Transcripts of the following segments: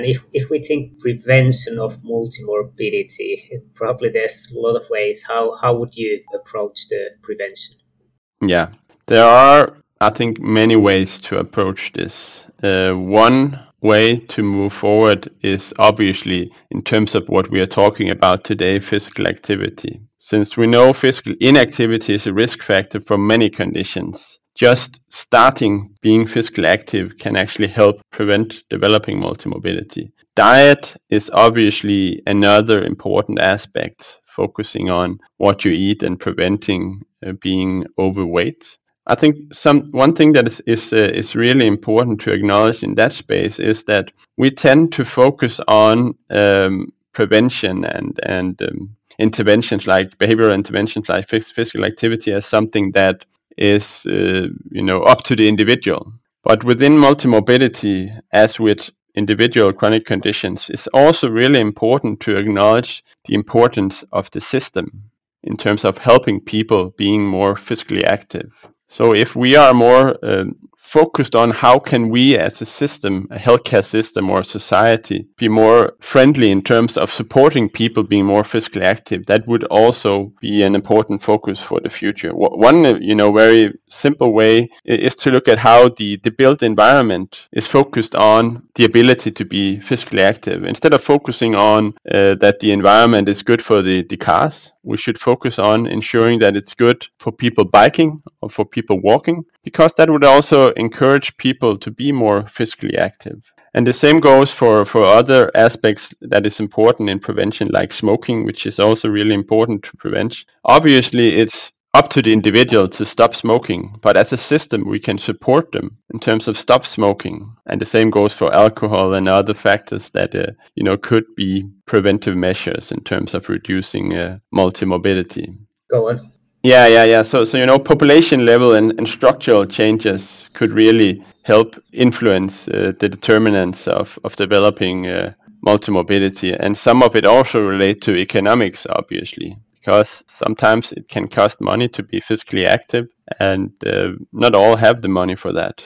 And if, if we think prevention of multimorbidity, probably there's a lot of ways. How, how would you approach the prevention? Yeah, there are, I think, many ways to approach this. Uh, one way to move forward is obviously in terms of what we are talking about today physical activity. Since we know physical inactivity is a risk factor for many conditions, just starting being physically active can actually help prevent developing multimorbidity. Diet is obviously another important aspect, focusing on what you eat and preventing uh, being overweight. I think some one thing that is is, uh, is really important to acknowledge in that space is that we tend to focus on um, prevention and and um, interventions like behavioral interventions like physical activity as something that is uh, you know up to the individual. But within multimorbidity, as with individual chronic conditions, it's also really important to acknowledge the importance of the system in terms of helping people being more physically active. So if we are more uh, focused on how can we as a system, a healthcare system or society, be more friendly in terms of supporting people being more physically active. That would also be an important focus for the future. One, you know, very simple way is to look at how the, the built environment is focused on the ability to be physically active. Instead of focusing on uh, that the environment is good for the, the cars, we should focus on ensuring that it's good for people biking or for people walking, because that would also encourage people to be more physically active. And the same goes for, for other aspects that is important in prevention, like smoking, which is also really important to prevent. Obviously, it's up to the individual to stop smoking, but as a system, we can support them in terms of stop smoking. And the same goes for alcohol and other factors that uh, you know could be preventive measures in terms of reducing uh, multimorbidity. Go on. Yeah, yeah, yeah. So, so you know, population level and, and structural changes could really help influence uh, the determinants of, of developing uh, multimorbidity. And some of it also relate to economics, obviously, because sometimes it can cost money to be physically active, and uh, not all have the money for that.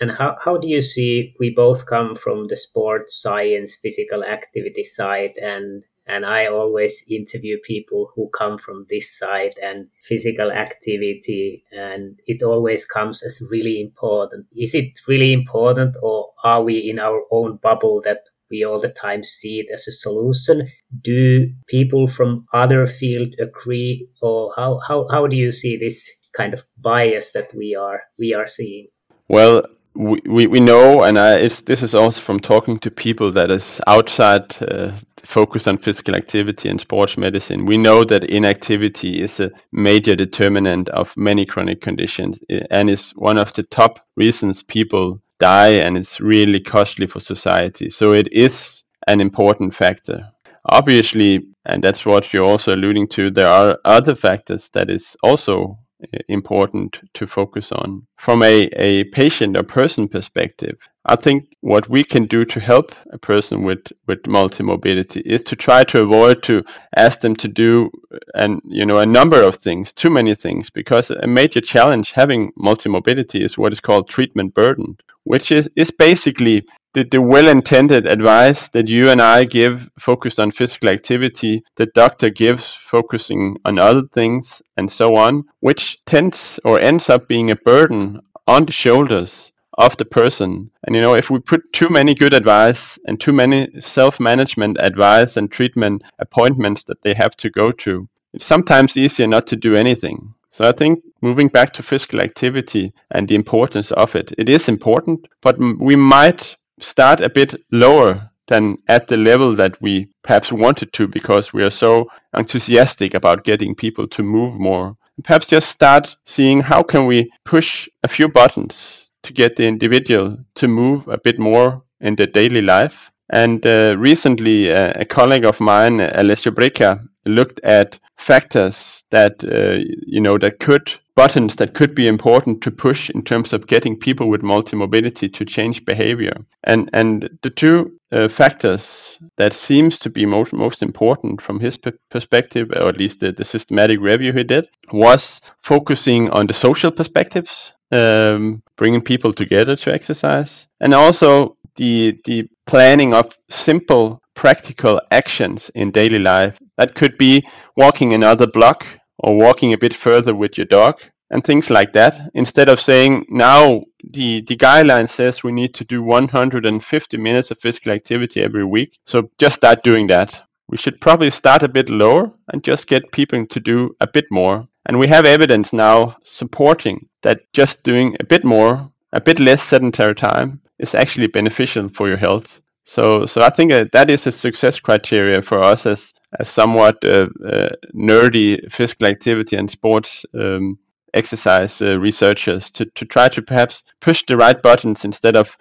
And how, how do you see we both come from the sports science, physical activity side, and and I always interview people who come from this side and physical activity, and it always comes as really important. Is it really important, or are we in our own bubble that we all the time see it as a solution? Do people from other field agree, or how, how, how do you see this kind of bias that we are we are seeing? Well, we, we, we know, and I, this is also from talking to people that is outside uh, focus on physical activity and sports medicine. We know that inactivity is a major determinant of many chronic conditions eh, and is one of the top reasons people die, and it's really costly for society. So it is an important factor. Obviously, and that's what you're also alluding to, there are other factors that is also Uh, important to focus on. From a, a patient or person perspective, I think what we can do to help a person with, with multimorbidity is to try to avoid to ask them to do and you know a number of things, too many things, because a major challenge having multimorbidity is what is called treatment burden, which is, is basically the, the well-intended advice that you and I give focused on physical activity, the doctor gives focusing on other things and so on, which tends or ends up being a burden on the shoulders of the person. And you know, if we put too many good advice and too many self-management advice and treatment appointments that they have to go to, it's sometimes easier not to do anything. So I think moving back to physical activity and the importance of it, it is important, but we might start a bit lower than at the level that we perhaps wanted to because we are so enthusiastic about getting people to move more. Perhaps just start seeing how can we push a few buttons to get the individual to move a bit more in their daily life. And uh, recently, uh, a colleague of mine, Alessio Bricca, looked at factors that uh, you know that could buttons that could be important to push in terms of getting people with multimorbidity to change behavior. And and the two uh, factors that seems to be most most important from his p- perspective, or at least the, the systematic review he did, was focusing on the social perspectives, um, bringing people together to exercise, and also the the planning of simple practical actions in daily life. That could be walking another block or walking a bit further with your dog and things like that. Instead of saying now the the guideline says we need to do 150 minutes of physical activity every week, so just start doing that. We should probably start a bit lower and just get people to do a bit more. And we have evidence now supporting that just doing a bit more, a bit less sedentary time is actually beneficial for your health. So, so I think that is a success criteria for us as, as somewhat uh, uh, nerdy physical activity and sports um, exercise uh, researchers to, to try to perhaps push the right buttons instead of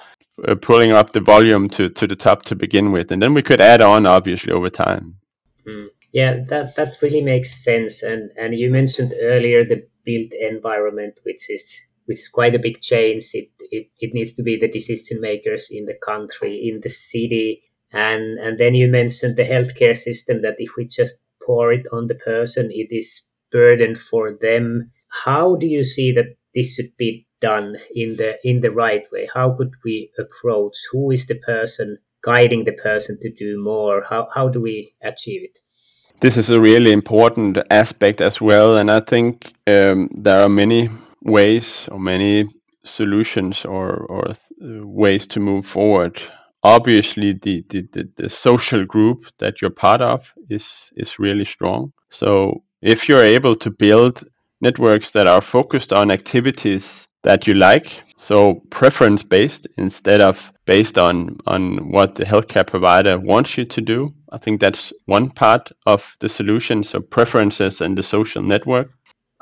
uh, pulling up the volume to, to the top to begin with. And then we could add on, obviously, over time. Mm. Yeah, that, that really makes sense. And, and you mentioned earlier the built environment, which is which is quite a big change. It, it, it needs to be the decision makers in the country, in the city. And, and then you mentioned the healthcare system that if we just pour it on the person, it is burden for them. How do you see that this should be done in the in the right way? How could we approach? Who is the person guiding the person to do more? How how do we achieve it? This is a really important aspect as well, and I think um, there are many ways or many solutions or, or uh, ways to move forward. Obviously, the, the, the, the social group that you're part of is, is really strong. So, if you're able to build networks that are focused on activities that you like, so preference based instead of based on, on what the healthcare provider wants you to do, I think that's one part of the solution. So, preferences and the social network.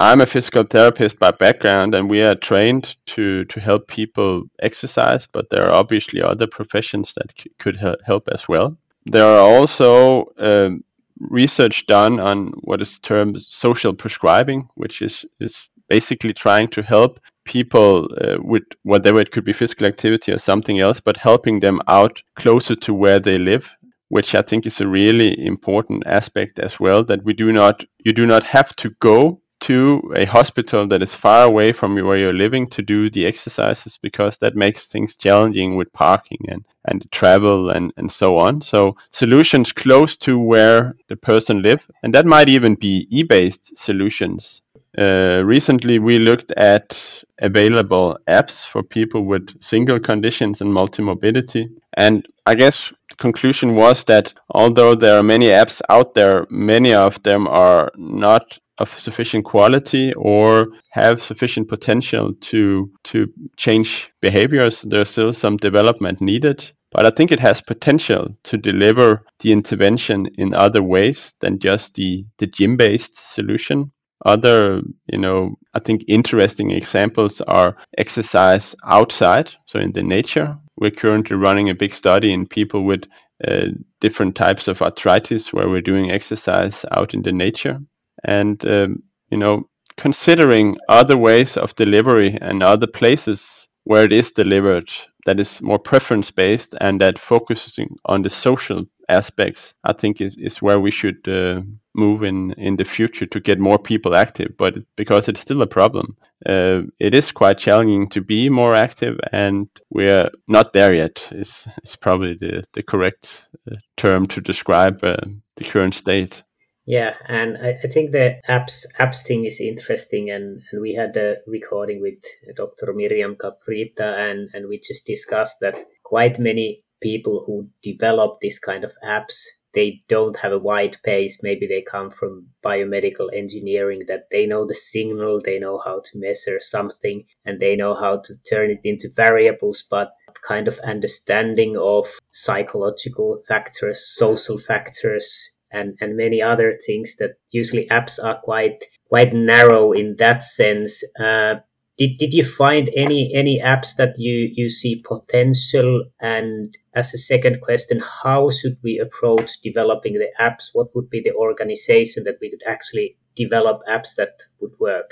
I'm a physical therapist by background, and we are trained to to help people exercise. But there are obviously other professions that c- could help as well. There are also um, research done on what is termed social prescribing, which is is basically trying to help people uh, with whatever it could be physical activity or something else, but helping them out closer to where they live which I think is a really important aspect as well that we do not you do not have to go to a hospital that is far away from where you're living to do the exercises because that makes things challenging with parking and, and travel and, and so on. So solutions close to where the person live, and that might even be e-based solutions. Uh, recently, we looked at available apps for people with single conditions and multimorbidity, and I guess the conclusion was that although there are many apps out there, many of them are not of sufficient quality or have sufficient potential to to change behaviors. There's still some development needed, but I think it has potential to deliver the intervention in other ways than just the the gym-based solution. Other, you know, I think interesting examples are exercise outside, so in the nature. We're currently running a big study in people with uh, different types of arthritis where we're doing exercise out in the nature and um, you know considering other ways of delivery and other places where it is delivered that is more preference based and that focusing on the social aspects i think is, is where we should uh, move in in the future to get more people active. But because it's still a problem uh, it is quite challenging to be more active and we're not there yet is, is probably the, the correct uh, term to describe uh, the current state yeah, and I, I, think the apps apps thing is interesting, and, and we had a recording with Dr. Miriam Cabrita, and and we just discussed that quite many people who develop this kind of apps they don't have a wide base. Maybe they come from biomedical engineering that they know the signal, they know how to measure something, and they know how to turn it into variables, but kind of understanding of psychological factors, social factors, and, and many other things that usually apps are quite quite narrow in that sense. Uh, did, did you find any any apps that you you see potential? And as a second question how should we approach developing the apps? What would be the organization that we could actually develop apps that would work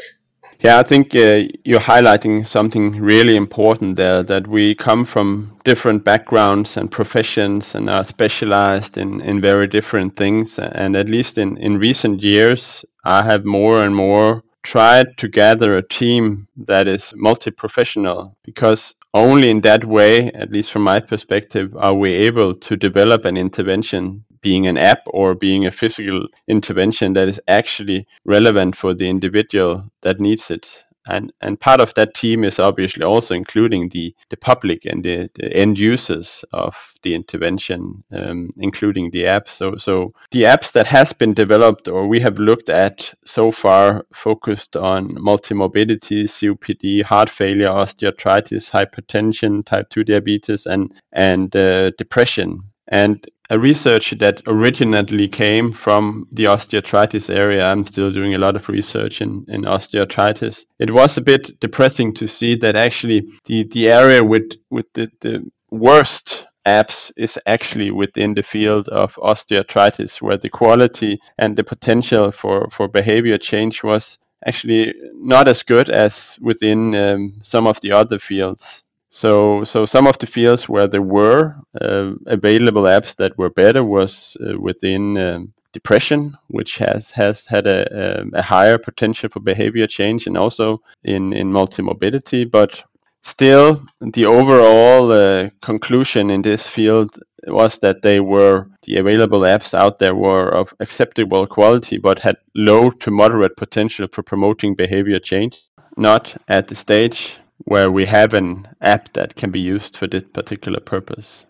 yeah, I think uh, you're highlighting something really important there that we come from different backgrounds and professions and are specialized in, in very different things. And at least in, in recent years, I have more and more tried to gather a team that is multi professional because only in that way, at least from my perspective, are we able to develop an intervention being an app or being a physical intervention that is actually relevant for the individual that needs it. And, and part of that team is obviously also including the, the public and the, the end users of the intervention, um, including the apps. So, so the apps that has been developed or we have looked at so far focused on multimorbidity, COPD, heart failure, osteoarthritis, hypertension, type 2 diabetes, and, and uh, depression. And a research that originally came from the osteoarthritis area. I'm still doing a lot of research in, in osteoarthritis. It was a bit depressing to see that actually the, the area with, with the, the worst apps is actually within the field of osteoarthritis, where the quality and the potential for, for behavior change was actually not as good as within um, some of the other fields. So, so some of the fields where there were uh, available apps that were better was uh, within um, depression, which has has had a, a, um, higher potential for behavior change, and also in in multimorbidity. But still, the overall uh, conclusion in this field was that they were the available apps out there were of acceptable quality, but had low to moderate potential for promoting behavior change. Not at the stage where we have an app that can be used for this particular purpose.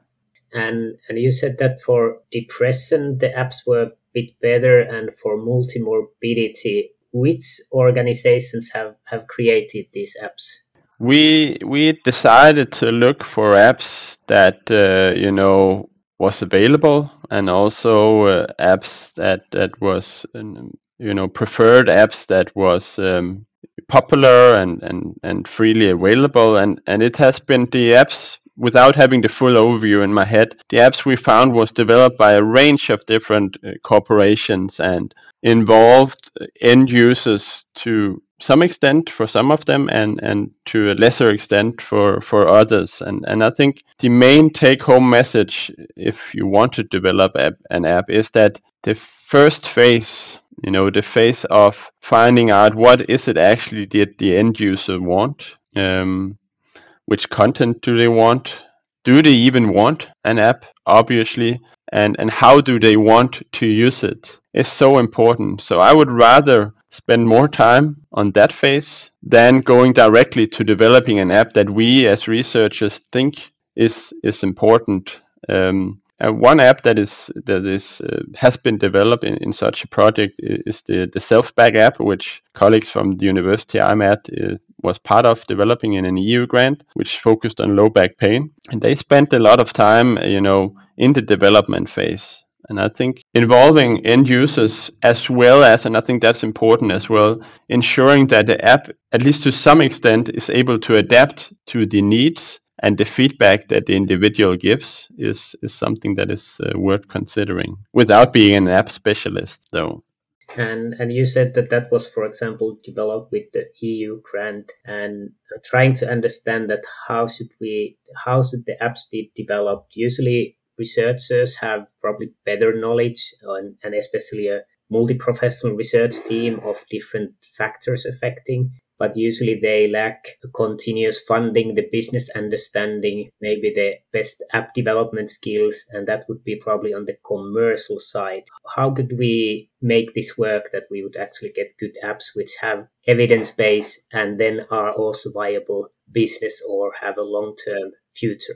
And and you said that for depression the apps were a bit better, and for multimorbidity, which organizations have have created these apps? We we decided to look for apps that uh, you know was available, and also uh, apps that that was um, you know preferred apps that was um, popular and, and, and freely available. And, and it has been the apps, without having the full overview in my head, the apps we found was developed by a range of different uh, corporations and involved end users to some extent for some of them and, and to a lesser extent for, for others. And, and I think the main take home message, if you want to develop an app, is that the first phase you know the phase of finding out what is it actually that the end user want um, which content do they want do they even want an app obviously and and how do they want to use it is so important. So i would rather spend more time on that phase than going directly to developing an app that we as researchers think is is important. Um, uh, one app that is that is uh, has been developed in, in such a project is the the SelfBack app, which colleagues from the university I'm at uh, was part of developing in an EU grant, which focused on low back pain. And they spent a lot of time, you know, in the development phase. And I think involving end users as well as, and I think that's important as well, ensuring that the app, at least to some extent, is able to adapt to the needs and the feedback that the individual gives is is something that is uh, worth considering without being an app specialist though. And and you said that that was for example developed with the eu grant and trying to understand that how should we how should the apps be developed. Usually researchers have probably better knowledge on, and especially a multi-professional research team of different factors affecting but usually they lack continuous funding, the business understanding, maybe the best app development skills, and that would be probably on the commercial side. How could we make this work that we would actually get good apps which have evidence base and then are also viable business or have a long term future?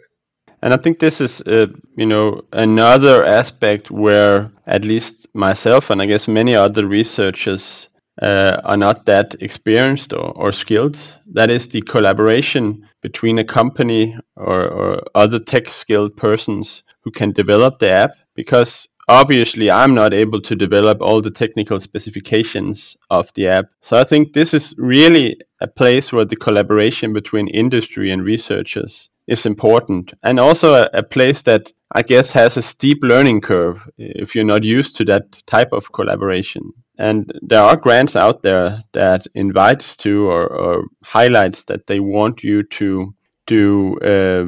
And I think this is, uh, you know, another aspect where at least myself and I guess many other researchers uh, are not that experienced or, or skilled. That is the collaboration between a company or, or other tech skilled persons who can develop the app. Because obviously I'm not able to develop all the technical specifications of the app. So I think this is really a place where the collaboration between industry and researchers is important and also a, a place that I guess has a steep learning curve if you're not used to that type of collaboration. And there are grants out there that invites to or, or highlights that they want you to do uh,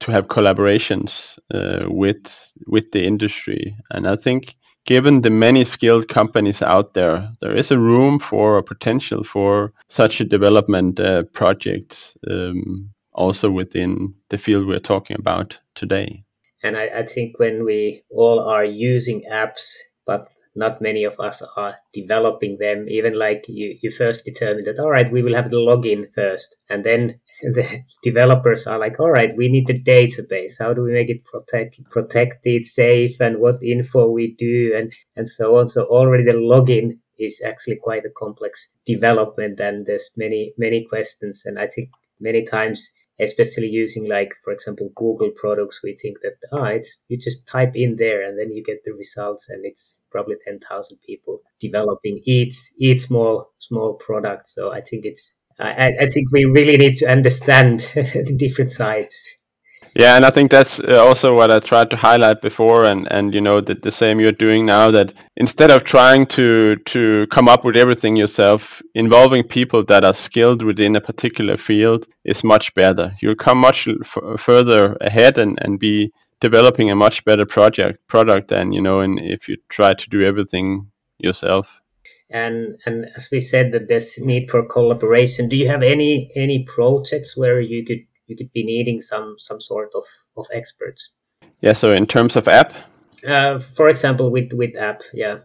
to have collaborations uh, with with the industry. And I think given the many skilled companies out there, there is a room for a potential for such a development uh, project um, also within the field we're talking about today. And I, I think when we all are using apps, but not many of us are developing them, even like you, you first determine that, all right, we will have the login first. And then the developers are like, all right, we need the database. How do we make it protect, protected, safe, and what info we do, and, and so on. So already the login is actually quite a complex development, and there's many, many questions. And I think many times especially using like for example google products we think that ah it's you just type in there and then you get the results and it's probably 10,000 people developing each each small small product. So i think it's i i think we really need to understand the different sides yeah, and I think that's uh, also what I tried to highlight before, and and you know the, the same you're doing now. That instead of trying to to come up with everything yourself, involving people that are skilled within a particular field is much better. You'll come much f- further ahead and and be developing a much better project product than you know, and if you try to do everything yourself and and as we said that there's need for collaboration do you have any any projects where you could you could be needing some some sort of of experts. Yeah. So in terms of app. Uh, for example, with with app, yeah.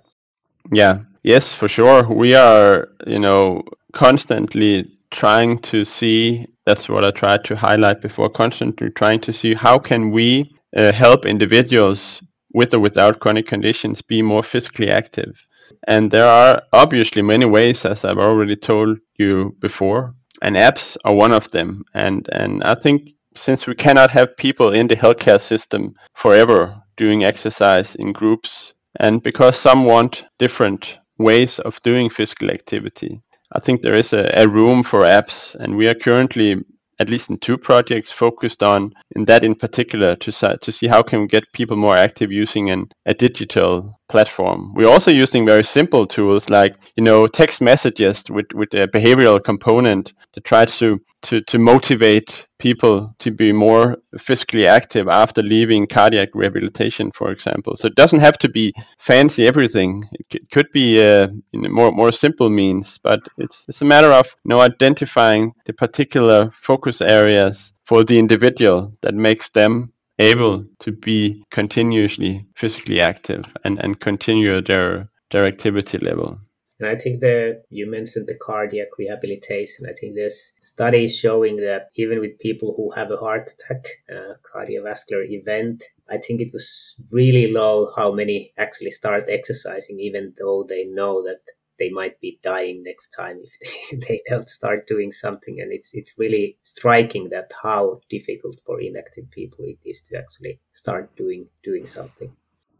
Yeah. Yes, for sure. We are, you know, constantly trying to see. That's what I tried to highlight before. Constantly trying to see how can we uh, help individuals with or without chronic conditions be more physically active. And there are obviously many ways, as I've already told you before, and apps are one of them. And and I think since we cannot have people in the healthcare system forever doing exercise in groups, and because some want different ways of doing physical activity, I think there is a, a room for apps, and we are currently at least in two projects focused on in that in particular to to see how can we get people more active using an, a digital platform. We're also using very simple tools like you know text messages with with a behavioral component that tries to to to motivate people to be more physically active after leaving cardiac rehabilitation, for example. So it doesn't have to be fancy everything. It could be uh, more more simple means, but it's it's a matter of you know identifying the particular focus areas for the individual that makes them able to be continuously physically active and, and continue their their activity level. And I think that you mentioned the cardiac rehabilitation. I think there's studies showing that even with people who have a heart attack, uh, cardiovascular event, I think it was really low how many actually start exercising, even though they know that they might be dying next time if they, they don't start doing something. And it's it's really striking that how difficult for inactive people it is to actually start doing doing something.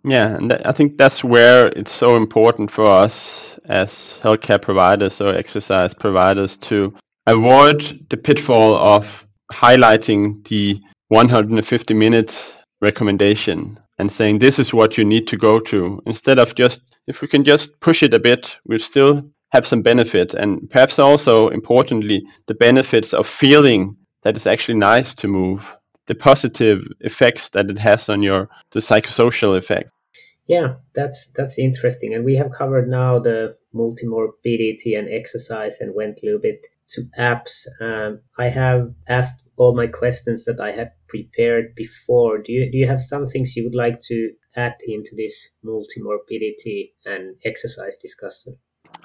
Yeah, and th- I think that's where it's so important for us as healthcare providers or exercise providers to avoid the pitfall of highlighting the 150 minute recommendation and saying this is what you need to go to instead of just if we can just push it a bit we'll still have some benefit. And perhaps also importantly the benefits of feeling that it's actually nice to move the positive effects that it has on your the psychosocial effect. Yeah, that's that's interesting, and we have covered now the multimorbidity and exercise, and went a little bit to apps. Um, I have asked all my questions that I had prepared before. Do you do you have some things you would like to add into this multimorbidity and exercise discussion?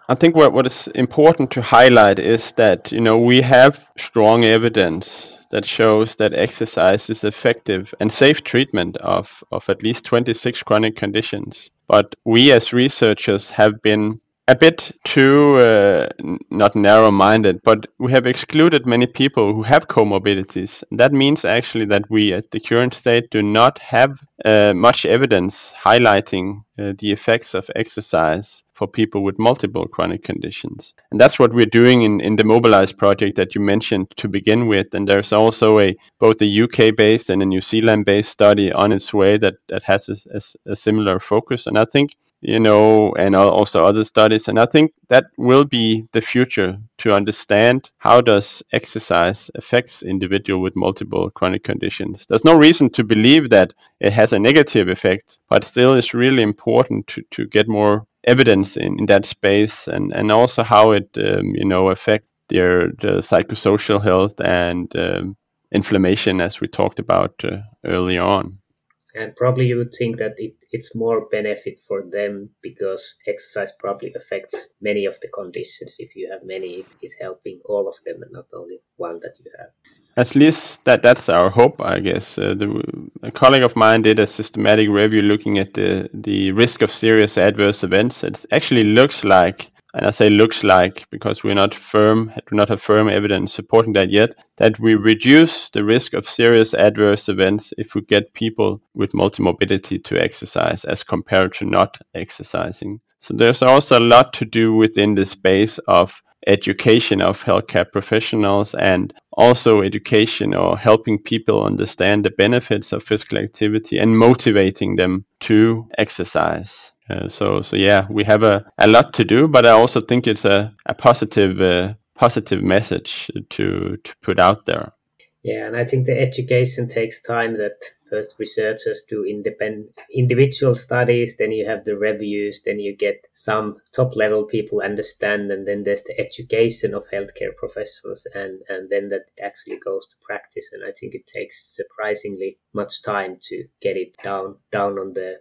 I think what, what is important to highlight is that you know we have strong evidence that shows that exercise is effective and safe treatment of, of at least 26 chronic conditions. But we as researchers have been a bit too uh, not narrow-minded, but we have excluded many people who have comorbidities. That means actually that we, at the current state, do not have uh, much evidence highlighting uh, the effects of exercise for people with multiple chronic conditions. And that's what we're doing in, in the Mobilize project that you mentioned to begin with. And there's also a both a UK-based and a New Zealand-based study on its way that, that has a, a, a similar focus. And I think you know, and also other studies. And I think that will be the future to understand how does exercise affects individual with multiple chronic conditions. There's no reason to believe that it has a negative effect, but still it's really important to, to get more evidence in, in that space and, and also how it, um, you know, affect their the psychosocial health and um, inflammation as we talked about uh, early on and probably you would think that it, it's more benefit for them because exercise probably affects many of the conditions. If you have many it, it's helping all of them and not only one that you have. At least that that's our hope i guess. Uh, the, a colleague of mine did a systematic review looking at the the risk of serious adverse events. It actually looks like and I say looks like because we're not firm, do not have firm evidence supporting that yet, that we reduce the risk of serious adverse events if we get people with multimorbidity to exercise as compared to not exercising. So there's also a lot to do within the space of education of healthcare professionals and also education or helping people understand the benefits of physical activity and motivating them to exercise. Uh, so so yeah, we have a, a lot to do, but I also think it's a, a positive uh, positive message to to put out there. Yeah, and I think the education takes time. That first researchers do independent individual studies, then you have the reviews, then you get some top level people understand, and then there's the education of healthcare professionals, and and then that actually goes to practice. And I think it takes surprisingly much time to get it down down on the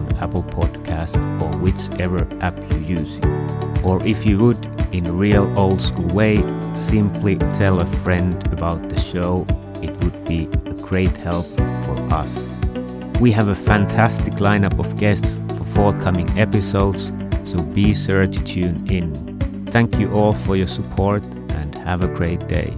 Apple Podcast or whichever app you're using. Or if you would, in a real old school way, simply tell a friend about the show. It would be a great help for us. We have a fantastic lineup of guests for forthcoming episodes, so be sure to tune in. Thank you all for your support and have a great day.